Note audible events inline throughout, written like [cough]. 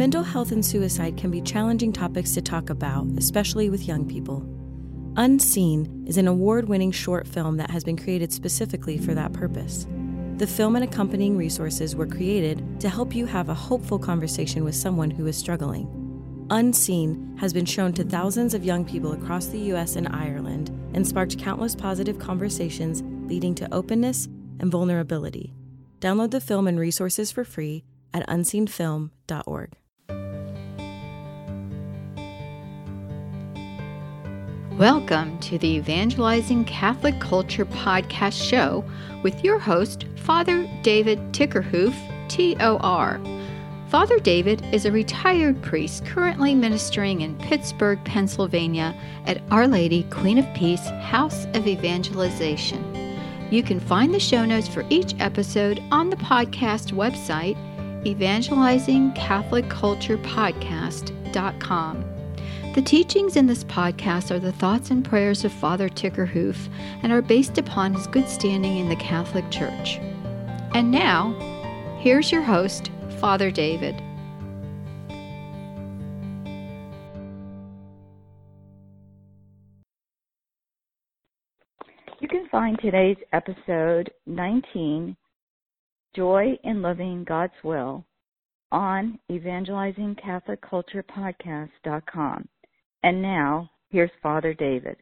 Mental health and suicide can be challenging topics to talk about, especially with young people. Unseen is an award winning short film that has been created specifically for that purpose. The film and accompanying resources were created to help you have a hopeful conversation with someone who is struggling. Unseen has been shown to thousands of young people across the US and Ireland and sparked countless positive conversations leading to openness and vulnerability. Download the film and resources for free at unseenfilm.org. Welcome to the Evangelizing Catholic Culture podcast show with your host, Father David Tickerhoof, T.O.R. Father David is a retired priest currently ministering in Pittsburgh, Pennsylvania at Our Lady Queen of Peace House of Evangelization. You can find the show notes for each episode on the podcast website, evangelizingcatholicculturepodcast.com. The teachings in this podcast are the thoughts and prayers of Father Tickerhoof and are based upon his good standing in the Catholic Church. And now, here's your host, Father David. You can find today's episode 19, Joy in Loving God's Will, on evangelizingcatholicculturepodcast.com. And now, here's Father David.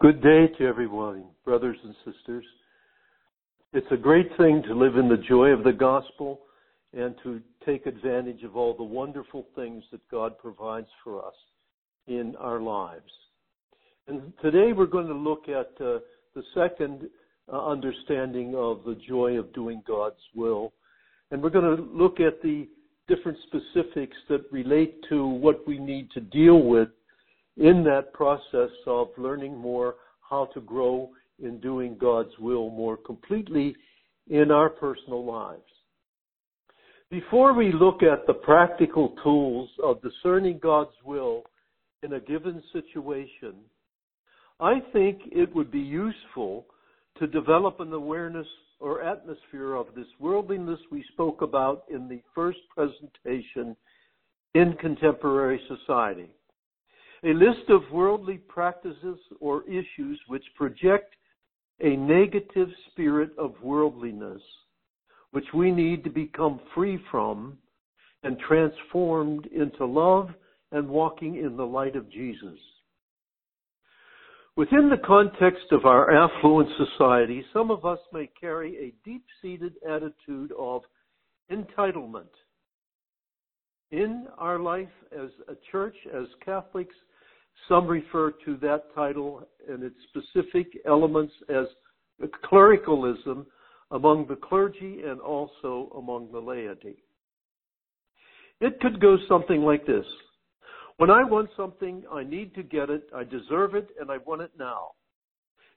Good day to everyone, brothers and sisters. It's a great thing to live in the joy of the gospel and to take advantage of all the wonderful things that God provides for us in our lives. And today we're going to look at uh, the second uh, understanding of the joy of doing God's will. And we're going to look at the different specifics that relate to what we need to deal with in that process of learning more how to grow in doing God's will more completely in our personal lives. Before we look at the practical tools of discerning God's will in a given situation, I think it would be useful to develop an awareness or atmosphere of this worldliness we spoke about in the first presentation in contemporary society. A list of worldly practices or issues which project a negative spirit of worldliness, which we need to become free from and transformed into love and walking in the light of Jesus. Within the context of our affluent society, some of us may carry a deep seated attitude of entitlement. In our life as a church, as Catholics, some refer to that title and its specific elements as clericalism among the clergy and also among the laity. It could go something like this. When I want something, I need to get it, I deserve it, and I want it now.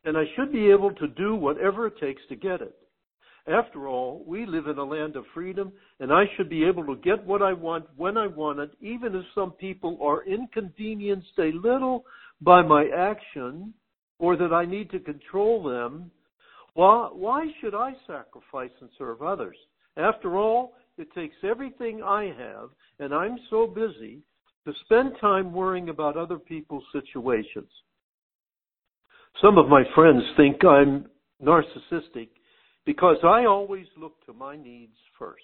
And I should be able to do whatever it takes to get it. After all, we live in a land of freedom, and I should be able to get what I want when I want it, even if some people are inconvenienced a little by my action, or that I need to control them. Why, why should I sacrifice and serve others? After all, it takes everything I have, and I'm so busy to spend time worrying about other people's situations. Some of my friends think I'm narcissistic because I always look to my needs first.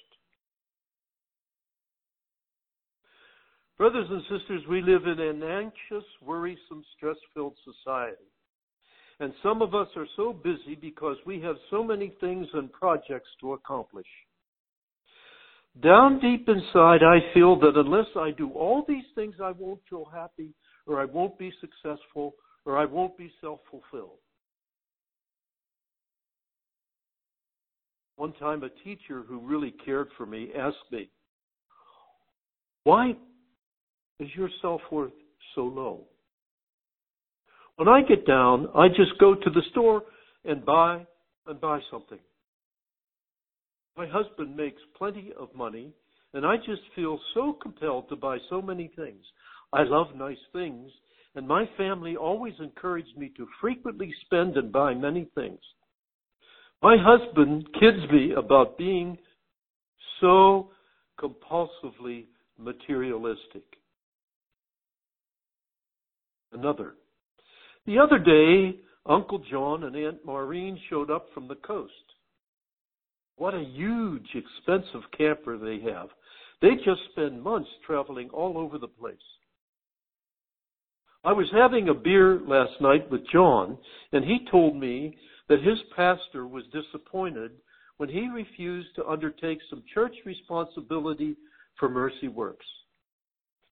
Brothers and sisters, we live in an anxious, worrisome, stress filled society. And some of us are so busy because we have so many things and projects to accomplish. Down deep inside, I feel that unless I do all these things, I won't feel happy, or I won't be successful, or I won't be self fulfilled. One time, a teacher who really cared for me asked me, Why is your self worth so low? When I get down, I just go to the store and buy and buy something. My husband makes plenty of money, and I just feel so compelled to buy so many things. I love nice things, and my family always encouraged me to frequently spend and buy many things. My husband kids me about being so compulsively materialistic. Another. The other day, Uncle John and Aunt Maureen showed up from the coast. What a huge, expensive camper they have. They just spend months traveling all over the place. I was having a beer last night with John, and he told me that his pastor was disappointed when he refused to undertake some church responsibility for Mercy Works.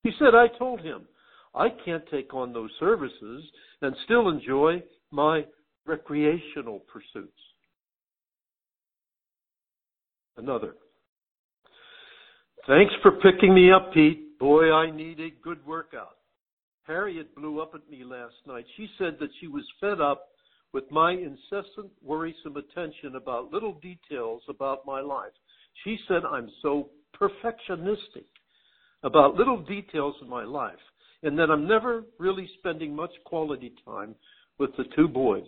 He said, I told him, I can't take on those services and still enjoy my recreational pursuits. Another. Thanks for picking me up, Pete. Boy, I need a good workout. Harriet blew up at me last night. She said that she was fed up with my incessant, worrisome attention about little details about my life. She said I'm so perfectionistic about little details in my life and that I'm never really spending much quality time with the two boys,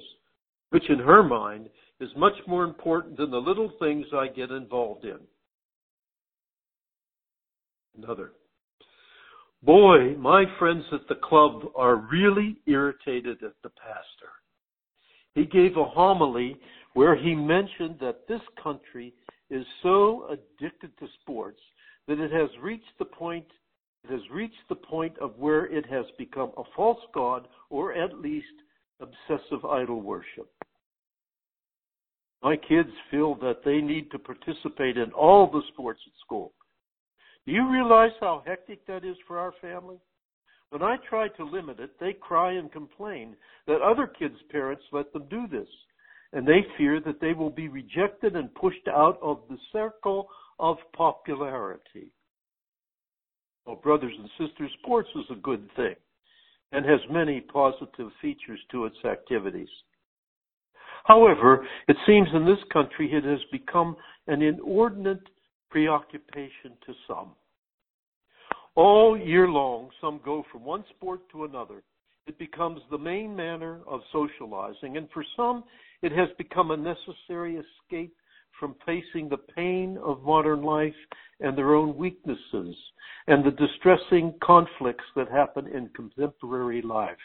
which in her mind is much more important than the little things I get involved in. Another. Boy, my friends at the club are really irritated at the pastor. He gave a homily where he mentioned that this country is so addicted to sports that it has reached the point it has reached the point of where it has become a false god or at least obsessive idol worship. My kids feel that they need to participate in all the sports at school. Do you realize how hectic that is for our family? When I try to limit it, they cry and complain that other kids' parents let them do this, and they fear that they will be rejected and pushed out of the circle of popularity. Well, brothers and sisters, sports is a good thing and has many positive features to its activities. However, it seems in this country it has become an inordinate preoccupation to some. All year long, some go from one sport to another. It becomes the main manner of socializing, and for some, it has become a necessary escape from facing the pain of modern life and their own weaknesses and the distressing conflicts that happen in contemporary life.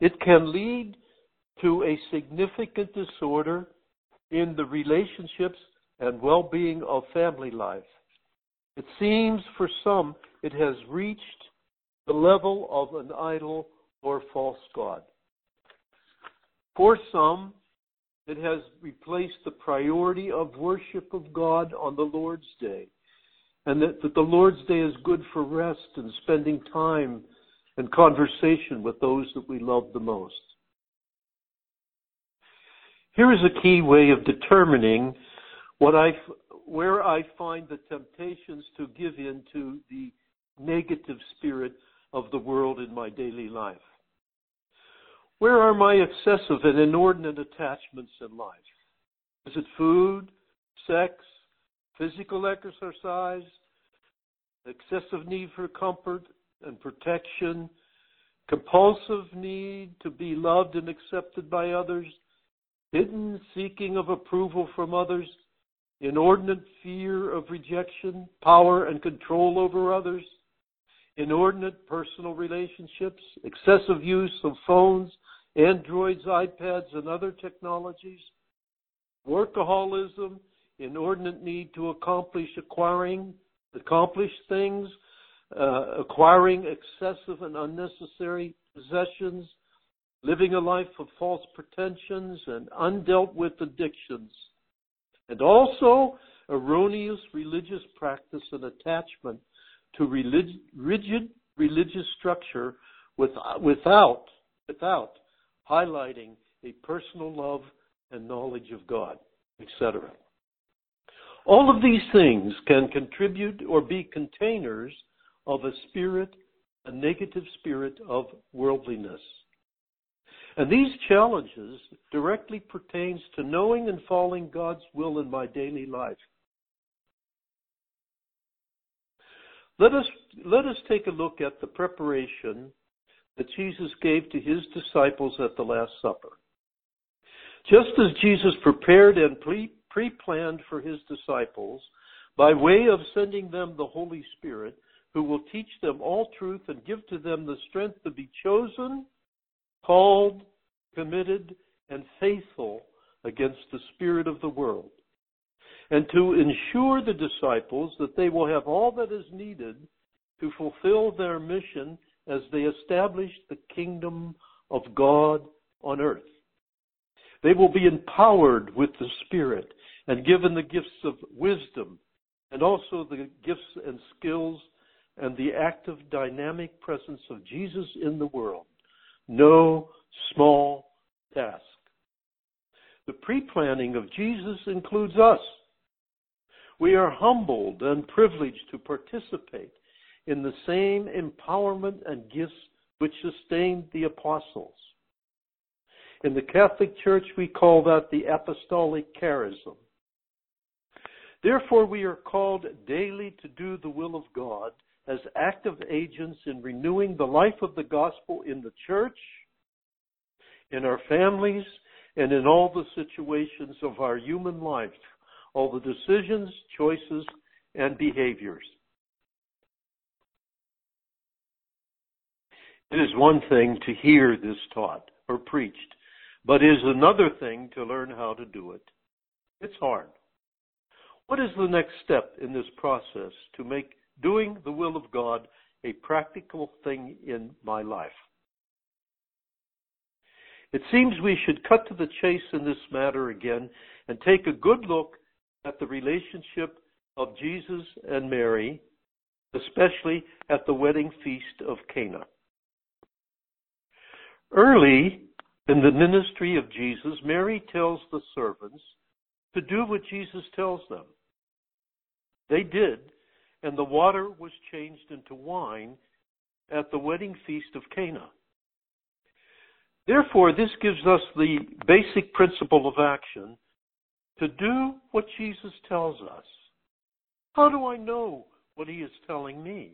It can lead to a significant disorder in the relationships and well being of family life. It seems for some it has reached the level of an idol or false god. For some, it has replaced the priority of worship of God on the Lord's Day. And that, that the Lord's Day is good for rest and spending time and conversation with those that we love the most. Here is a key way of determining what I, where I find the temptations to give in to the negative spirit of the world in my daily life. Where are my excessive and inordinate attachments in life? Is it food, sex, physical exercise, excessive need for comfort and protection, compulsive need to be loved and accepted by others, hidden seeking of approval from others, inordinate fear of rejection, power and control over others, inordinate personal relationships, excessive use of phones, Androids, iPads, and other technologies, workaholism, inordinate need to accomplish acquiring, accomplish things, uh, acquiring excessive and unnecessary possessions, living a life of false pretensions and undealt with addictions, and also erroneous religious practice and attachment to relig- rigid religious structure with, without, without highlighting a personal love and knowledge of God, etc. All of these things can contribute or be containers of a spirit, a negative spirit of worldliness. And these challenges directly pertains to knowing and following God's will in my daily life. Let us, let us take a look at the preparation that Jesus gave to his disciples at the Last Supper. Just as Jesus prepared and pre planned for his disciples by way of sending them the Holy Spirit, who will teach them all truth and give to them the strength to be chosen, called, committed, and faithful against the spirit of the world, and to ensure the disciples that they will have all that is needed to fulfill their mission as they establish the kingdom of God on earth. They will be empowered with the Spirit and given the gifts of wisdom and also the gifts and skills and the active dynamic presence of Jesus in the world. No small task. The pre planning of Jesus includes us. We are humbled and privileged to participate in the same empowerment and gifts which sustained the apostles. In the Catholic Church, we call that the apostolic charism. Therefore, we are called daily to do the will of God as active agents in renewing the life of the gospel in the church, in our families, and in all the situations of our human life, all the decisions, choices, and behaviors. It is one thing to hear this taught or preached, but it is another thing to learn how to do it. It's hard. What is the next step in this process to make doing the will of God a practical thing in my life? It seems we should cut to the chase in this matter again and take a good look at the relationship of Jesus and Mary, especially at the wedding feast of Cana. Early in the ministry of Jesus, Mary tells the servants to do what Jesus tells them. They did, and the water was changed into wine at the wedding feast of Cana. Therefore, this gives us the basic principle of action to do what Jesus tells us. How do I know what he is telling me?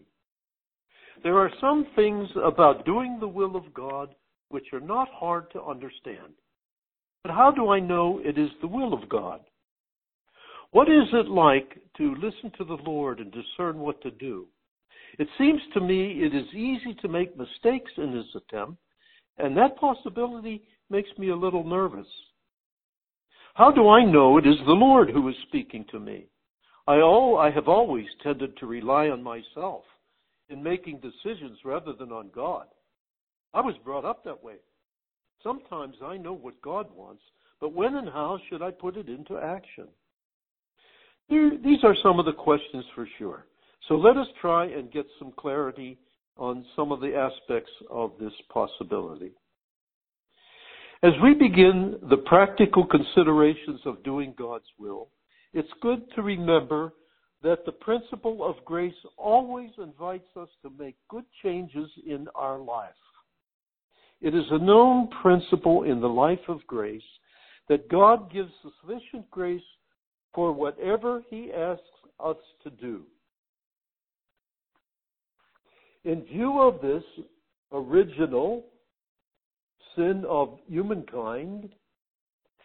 There are some things about doing the will of God which are not hard to understand. But how do I know it is the will of God? What is it like to listen to the Lord and discern what to do? It seems to me it is easy to make mistakes in this attempt, and that possibility makes me a little nervous. How do I know it is the Lord who is speaking to me? I, all, I have always tended to rely on myself in making decisions rather than on God. I was brought up that way. Sometimes I know what God wants, but when and how should I put it into action? these are some of the questions for sure. So let us try and get some clarity on some of the aspects of this possibility. As we begin the practical considerations of doing God's will, it's good to remember that the principle of grace always invites us to make good changes in our life. It is a known principle in the life of grace that God gives sufficient grace for whatever He asks us to do. In view of this original sin of humankind,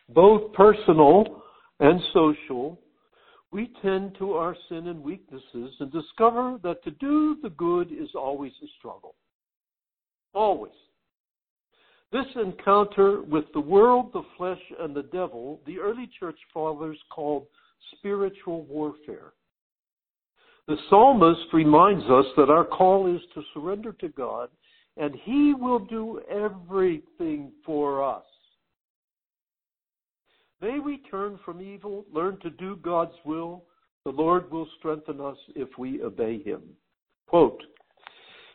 both personal and social, we tend to our sin and weaknesses and discover that to do the good is always a struggle. Always. This encounter with the world, the flesh, and the devil, the early church fathers called spiritual warfare. The psalmist reminds us that our call is to surrender to God, and He will do everything for us. May we turn from evil, learn to do God's will. The Lord will strengthen us if we obey Him. Quote,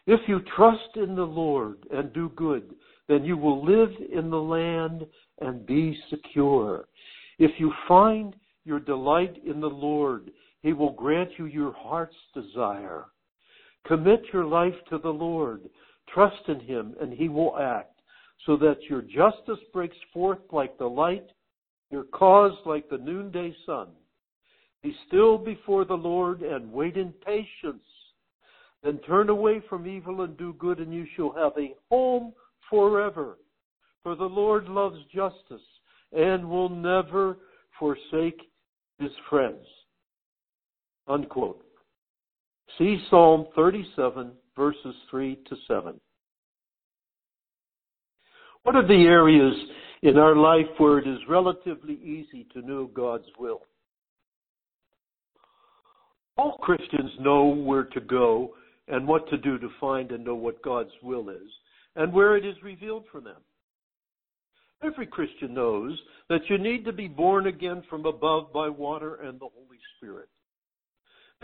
if you trust in the Lord and do good, then you will live in the land and be secure. If you find your delight in the Lord, He will grant you your heart's desire. Commit your life to the Lord. Trust in Him, and He will act, so that your justice breaks forth like the light, your cause like the noonday sun. Be still before the Lord and wait in patience. Then turn away from evil and do good, and you shall have a home forever. For the Lord loves justice and will never forsake his friends. Unquote. See Psalm 37, verses 3 to 7. What are the areas in our life where it is relatively easy to know God's will? All Christians know where to go and what to do to find and know what God's will is and where it is revealed for them. Every Christian knows that you need to be born again from above by water and the Holy Spirit.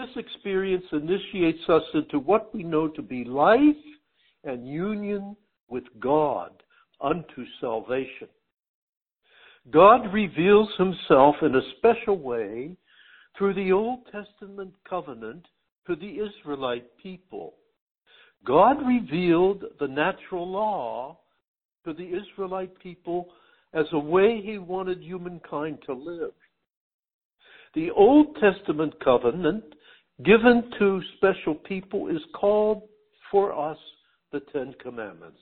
This experience initiates us into what we know to be life and union with God unto salvation. God reveals himself in a special way through the Old Testament covenant to the Israelite people. God revealed the natural law to the Israelite people as a way he wanted humankind to live. The Old Testament covenant given to special people is called for us the Ten Commandments.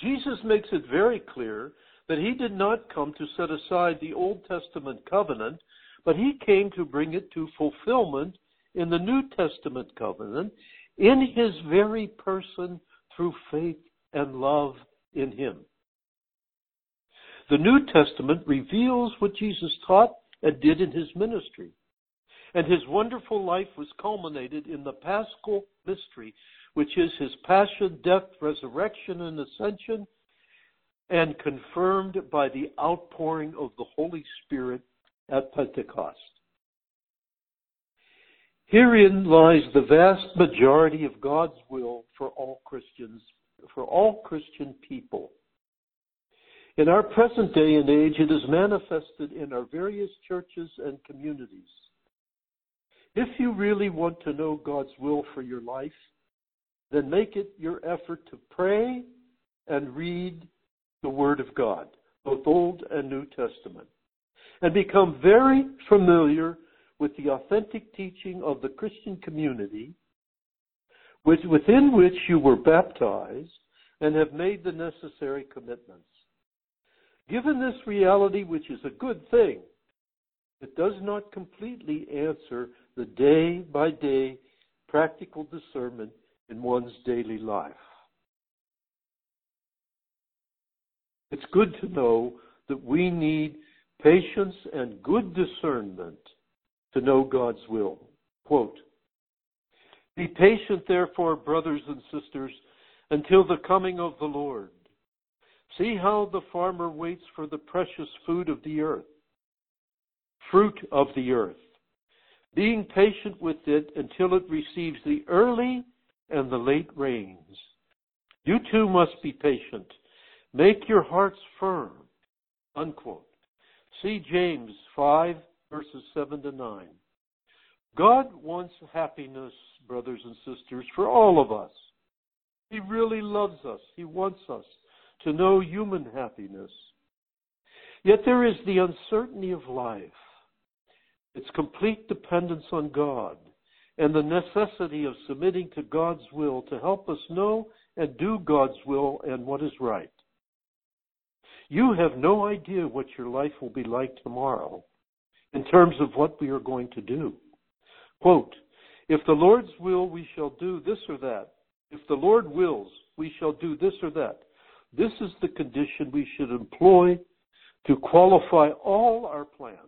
Jesus makes it very clear that he did not come to set aside the Old Testament covenant, but he came to bring it to fulfillment in the New Testament covenant in his very person through faith and love in him. The New Testament reveals what Jesus taught and did in his ministry. And his wonderful life was culminated in the paschal mystery, which is his passion, death, resurrection, and ascension, and confirmed by the outpouring of the Holy Spirit at Pentecost. Herein lies the vast majority of God's will for all Christians, for all Christian people. In our present day and age, it is manifested in our various churches and communities. If you really want to know God's will for your life, then make it your effort to pray and read the Word of God, both Old and New Testament, and become very familiar with the authentic teaching of the Christian community within which you were baptized and have made the necessary commitments. Given this reality, which is a good thing, it does not completely answer the day by day practical discernment in one's daily life. It's good to know that we need patience and good discernment to know God's will. Quote, Be patient, therefore, brothers and sisters, until the coming of the Lord. See how the farmer waits for the precious food of the earth, fruit of the earth, being patient with it until it receives the early and the late rains. You too must be patient. Make your hearts firm. Unquote. See James 5 verses 7 to 9. God wants happiness, brothers and sisters, for all of us. He really loves us. He wants us to know human happiness. Yet there is the uncertainty of life, its complete dependence on God, and the necessity of submitting to God's will to help us know and do God's will and what is right. You have no idea what your life will be like tomorrow in terms of what we are going to do. Quote, if the Lord's will, we shall do this or that. If the Lord wills, we shall do this or that. This is the condition we should employ to qualify all our plans.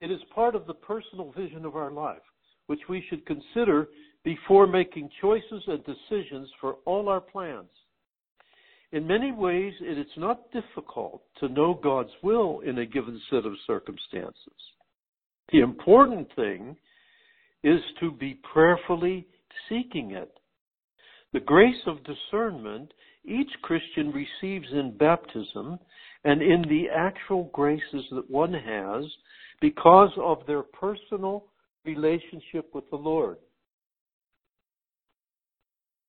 It is part of the personal vision of our life, which we should consider before making choices and decisions for all our plans. In many ways, it is not difficult to know God's will in a given set of circumstances. The important thing is to be prayerfully seeking it. The grace of discernment each Christian receives in baptism and in the actual graces that one has because of their personal relationship with the Lord.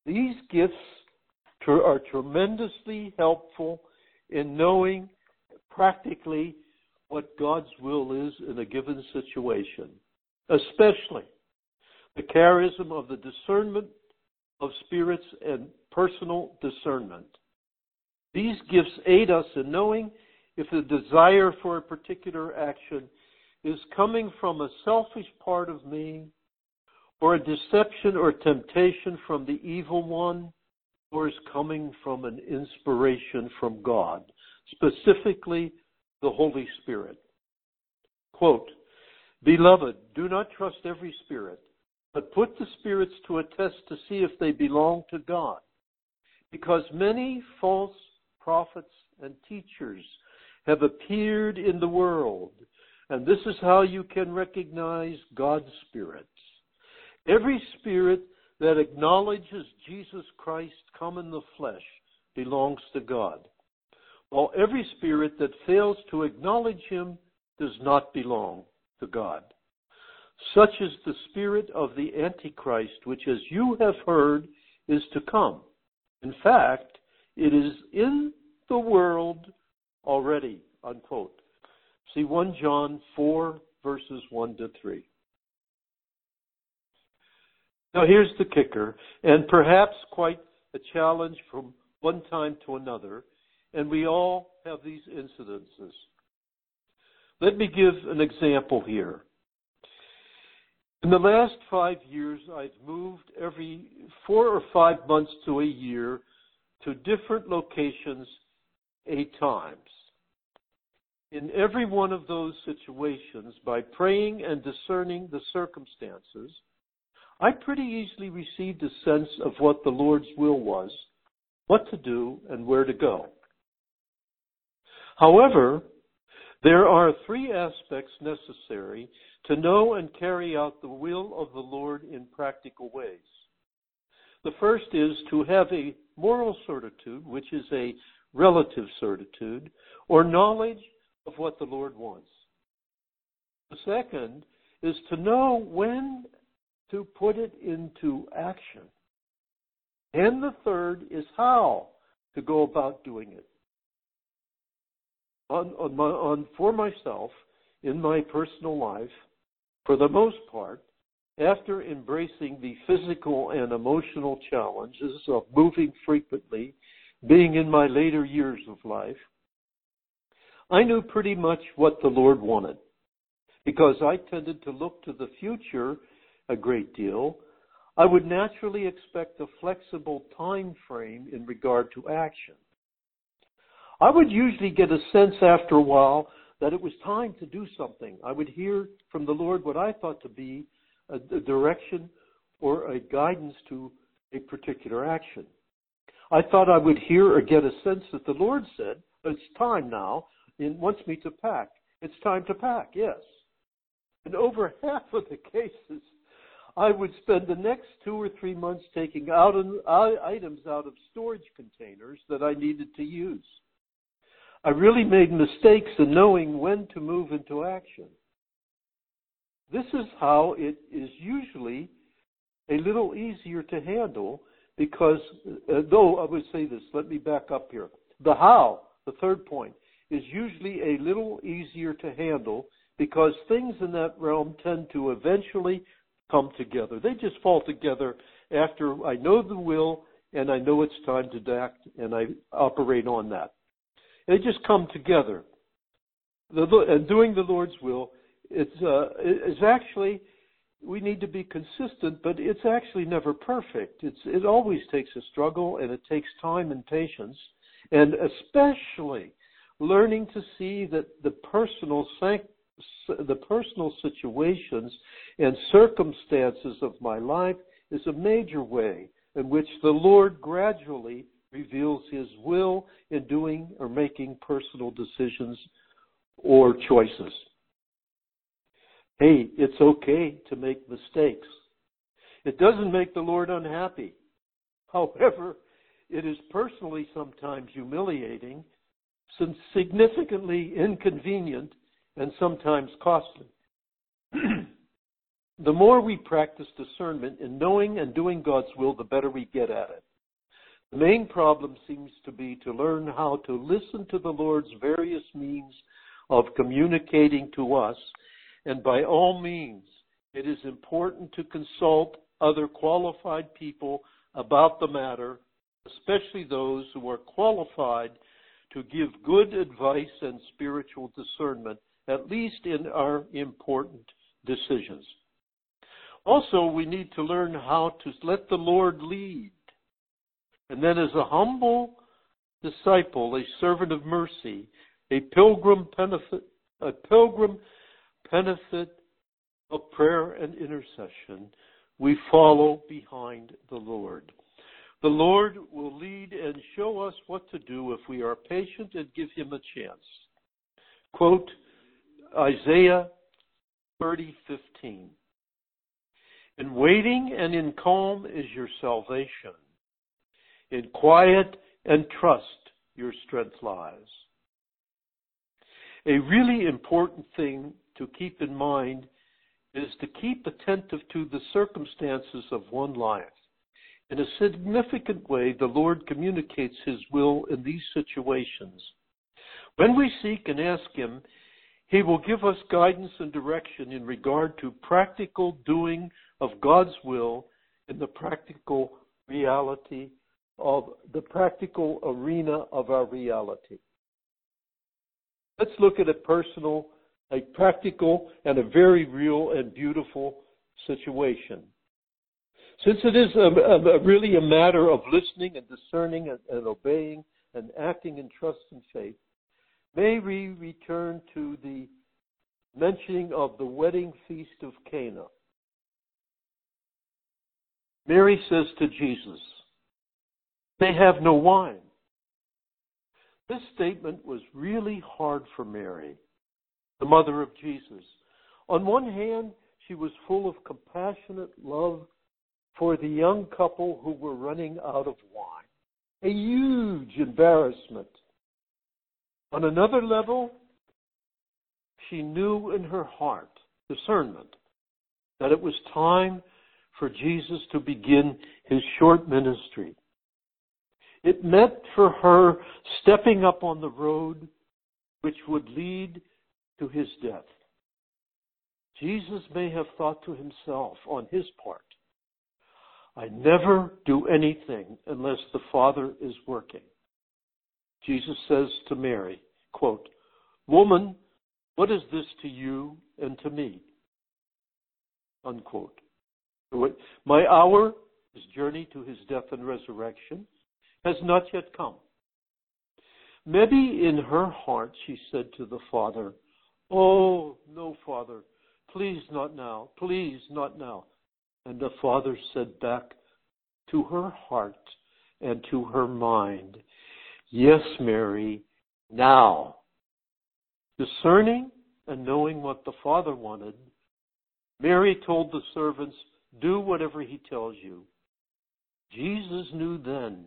These gifts are tremendously helpful in knowing practically what God's will is in a given situation, especially the charism of the discernment of spirits and personal discernment. These gifts aid us in knowing if the desire for a particular action is coming from a selfish part of me, or a deception or temptation from the evil one, or is coming from an inspiration from God, specifically the Holy Spirit. Quote, Beloved, do not trust every spirit, but put the spirits to a test to see if they belong to God. Because many false prophets and teachers have appeared in the world, and this is how you can recognize God's spirits. Every spirit that acknowledges Jesus Christ come in the flesh belongs to God, while every spirit that fails to acknowledge him does not belong to God. Such is the spirit of the Antichrist, which, as you have heard, is to come. In fact, it is in the world already. Unquote. See 1 John 4, verses 1 to 3. Now, here's the kicker, and perhaps quite a challenge from one time to another, and we all have these incidences. Let me give an example here. In the last five years, I've moved every four or five months to a year to different locations eight times. In every one of those situations, by praying and discerning the circumstances, I pretty easily received a sense of what the Lord's will was, what to do, and where to go. However, there are three aspects necessary to know and carry out the will of the Lord in practical ways. The first is to have a moral certitude, which is a relative certitude, or knowledge of what the Lord wants. The second is to know when to put it into action. And the third is how to go about doing it. On, on, my, on for myself, in my personal life, for the most part, after embracing the physical and emotional challenges of moving frequently, being in my later years of life, I knew pretty much what the Lord wanted because I tended to look to the future a great deal, I would naturally expect a flexible time frame in regard to action. I would usually get a sense after a while that it was time to do something. I would hear from the Lord what I thought to be a, direction or a guidance to a particular action. I thought I would hear or get a sense that the Lord said, it's time now, and wants me to pack. It's time to pack, yes. And over [laughs] half of the cases, I would spend the next two or three months taking out items out of storage containers that I needed to use. I really made mistakes in knowing when to move into action. This is how it is usually a little easier to handle because, uh, though I would say this, let me back up here. The how, the third point, is usually a little easier to handle because things in that realm tend to eventually come together. They just fall together after I know the will and I know it's time to act and I operate on that. They just come together. The, and doing the Lord's will, it's, uh, actually, we need to be consistent, but it's actually never perfect. It's, it always takes a struggle and it takes time and patience, and especially learning to see that the personal the personal situations and circumstances of my life is a major way in which the Lord gradually reveals His will in doing or making personal decisions or choices. Hey, it's okay to make mistakes. It doesn't make the Lord unhappy. [laughs] However, it is personally sometimes humiliating, significantly inconvenient, and sometimes costly. [clears throat] the more we practice discernment in knowing and doing God's will, the better we get at it. The main problem seems to be to learn how to listen to the Lord's various means of communicating to us, and by all means, it is important to consult other qualified people about the matter, especially those who are qualified to give good advice and spiritual discernment at least in our important decisions. Also, we need to learn how to let the Lord lead. And then, as a humble disciple, a servant of mercy, a pilgrim benefit, a pilgrim benefit of prayer and intercession, we follow behind the Lord. The Lord will lead and show us what to do if we are patient and give Him a chance. Quote Isaiah 30:15. In waiting and in calm is your salvation. In quiet and trust your strength lies. A really important thing to keep in mind is to keep attentive to the circumstances of one life. In a significant way, the Lord communicates His will in these situations. When we seek and ask Him, He will give us guidance and direction in regard to practical doing of God's will in the practical reality of the practical arena of our reality. Let's look at a personal, a practical, and a very real and beautiful situation. Since it is a, a, really a matter of listening and discerning and, and obeying and acting in trust and faith, may we return to the mentioning of the wedding feast of Cana. Mary says to Jesus, They have no wine. This statement was really hard for Mary, the mother of Jesus. On one hand, she was full of compassionate love for the young couple who were running out of wine. A huge embarrassment. On another level, she knew in her heart, discernment, that it was time for Jesus to begin his short ministry. It meant for her stepping up on the road which would lead to his death. Jesus may have thought to himself on his part, I never do anything unless the Father is working. Jesus says to Mary, quote, Woman, what is this to you and to me? Unquote. My hour, his journey to his death and resurrection, has not yet come. Maybe in her heart she said to the Father, Oh, no, Father, please not now, please not now. And the Father said back to her heart and to her mind, Yes, Mary, now. Discerning and knowing what the Father wanted, Mary told the servants, Do whatever he tells you. Jesus knew then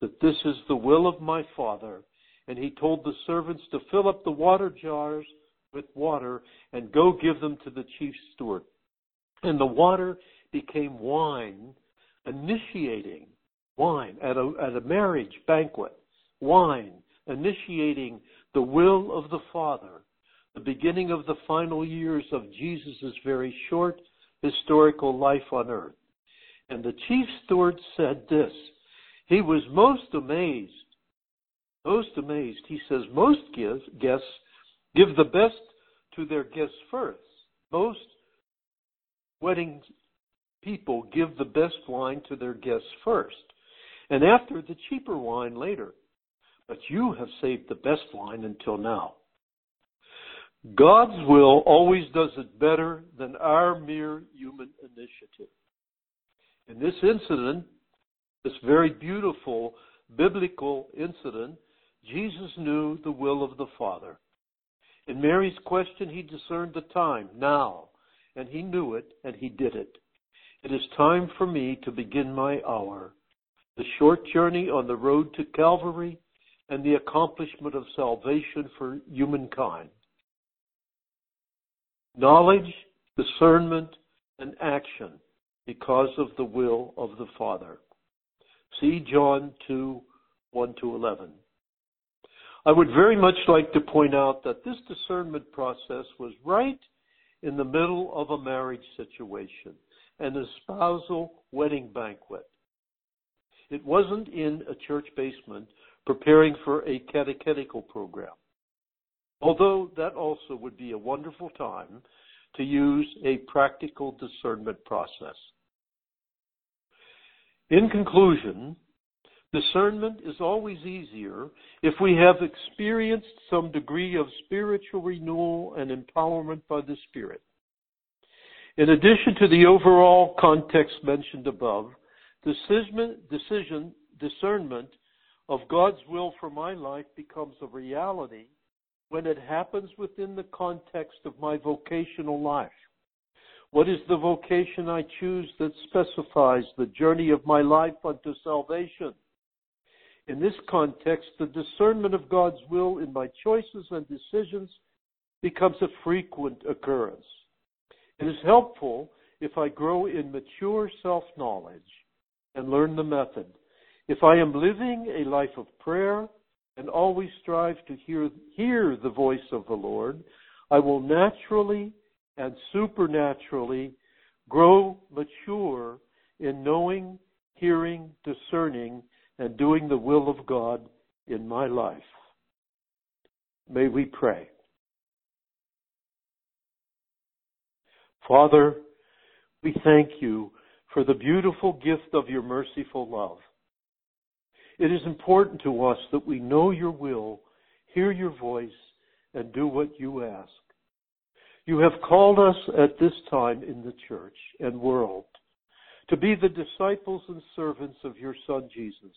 that this is the will of my Father, and he told the servants to fill up the water jars with water and go give them to the chief steward. And the water became wine, initiating wine at a, at a marriage banquet, wine, initiating the will of the Father, the beginning of the final years of Jesus' very short historical life on earth. And the chief steward said this. He was most amazed. Most amazed. He says, most guests give the best to their guests first. Most wedding people give the best wine to their guests first, and after the cheaper wine later. But you have saved the best wine until now. God's will always does it better than our mere human initiative. In this incident, this very beautiful biblical incident, Jesus knew the will of the Father. In Mary's question, he discerned the time, now, and he knew it, and he did it. It is time for me to begin my hour, the short journey on the road to Calvary and the accomplishment of salvation for humankind. Knowledge, discernment, and action because of the will of the Father. See John 2 1 to 11. I would very much like to point out that this discernment process was right in the middle of a marriage situation, an espousal wedding banquet. It wasn't in a church basement preparing for a catechetical program. although that also would be a wonderful time to use a practical discernment process. In conclusion, discernment is always easier if we have experienced some degree of spiritual renewal and empowerment by the Spirit. In addition to the overall context mentioned above, decision, decision discernment of God's will for my life becomes a reality when it happens within the context of my vocational life. What is the vocation I choose that specifies the journey of my life unto salvation? In this context, the discernment of God's will in my choices and decisions becomes a frequent occurrence. It is helpful if I grow in mature self knowledge and learn the method if I am living a life of prayer and always strive to hear, hear the voice of the Lord, I will naturally and supernaturally grow mature in knowing, hearing, discerning, and doing the will of God in my life. May we pray. Father, we thank you for the beautiful gift of your merciful love. It is important to us that we know your will, hear your voice, and do what you ask. You have called us at this time in the church and world to be the disciples and servants of your Son Jesus.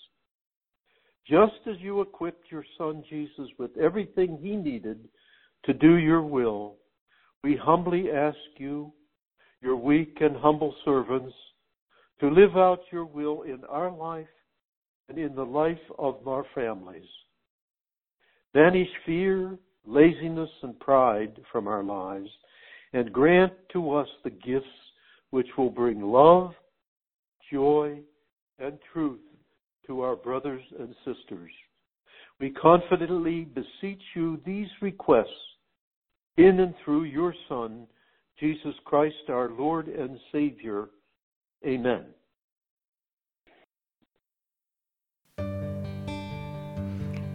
Just as you equipped your Son Jesus with everything he needed to do your will, we humbly ask you, your weak and humble servants, to live out your will in our life and in the life of our families. Banish fear, laziness, and pride from our lives, and grant to us the gifts which will bring love, joy, and truth to our brothers and sisters. We confidently beseech you these requests in and through your Son, Jesus Christ, our Lord and Savior. Amen.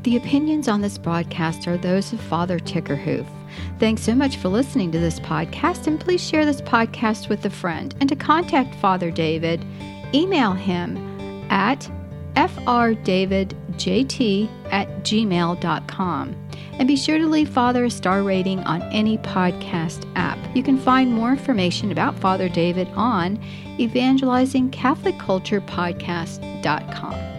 The opinions on this broadcast are those of Father Tickerhoof. Thanks so much for listening to this podcast, and please share this podcast with a friend. And to contact Father David, email him at frdavidjt at gmail.com. And be sure to leave Father a star rating on any podcast app. You can find more information about Father David on evangelizingcatholicculturepodcast.com.